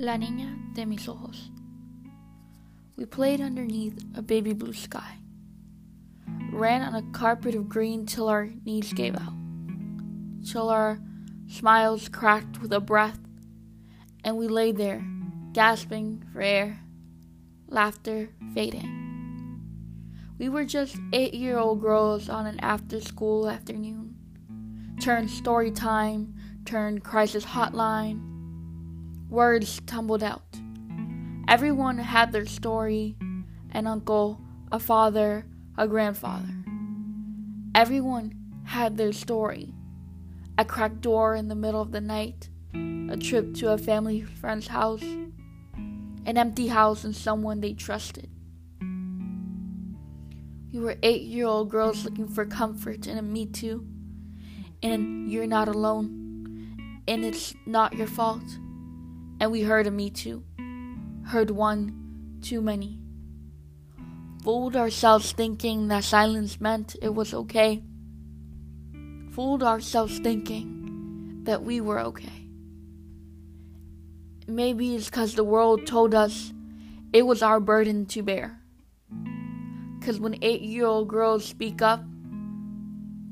La Niña de mis Ojos. We played underneath a baby blue sky, ran on a carpet of green till our knees gave out, till our smiles cracked with a breath, and we lay there, gasping for air, laughter fading. We were just eight year old girls on an after school afternoon. Turned story time, turned crisis hotline. Words tumbled out. Everyone had their story an uncle, a father, a grandfather. Everyone had their story a cracked door in the middle of the night, a trip to a family friend's house, an empty house, and someone they trusted. We were eight year old girls looking for comfort in a Me Too, and you're not alone, and it's not your fault. And we heard a Me Too, heard one too many. Fooled ourselves thinking that silence meant it was okay. Fooled ourselves thinking that we were okay. Maybe it's because the world told us it was our burden to bear. Because when eight year old girls speak up,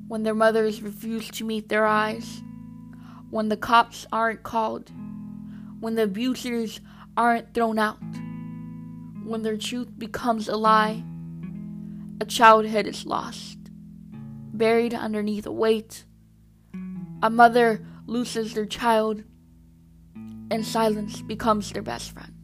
when their mothers refuse to meet their eyes, when the cops aren't called, when the abusers aren't thrown out, when their truth becomes a lie, a childhood is lost, buried underneath a weight. A mother loses their child, and silence becomes their best friend.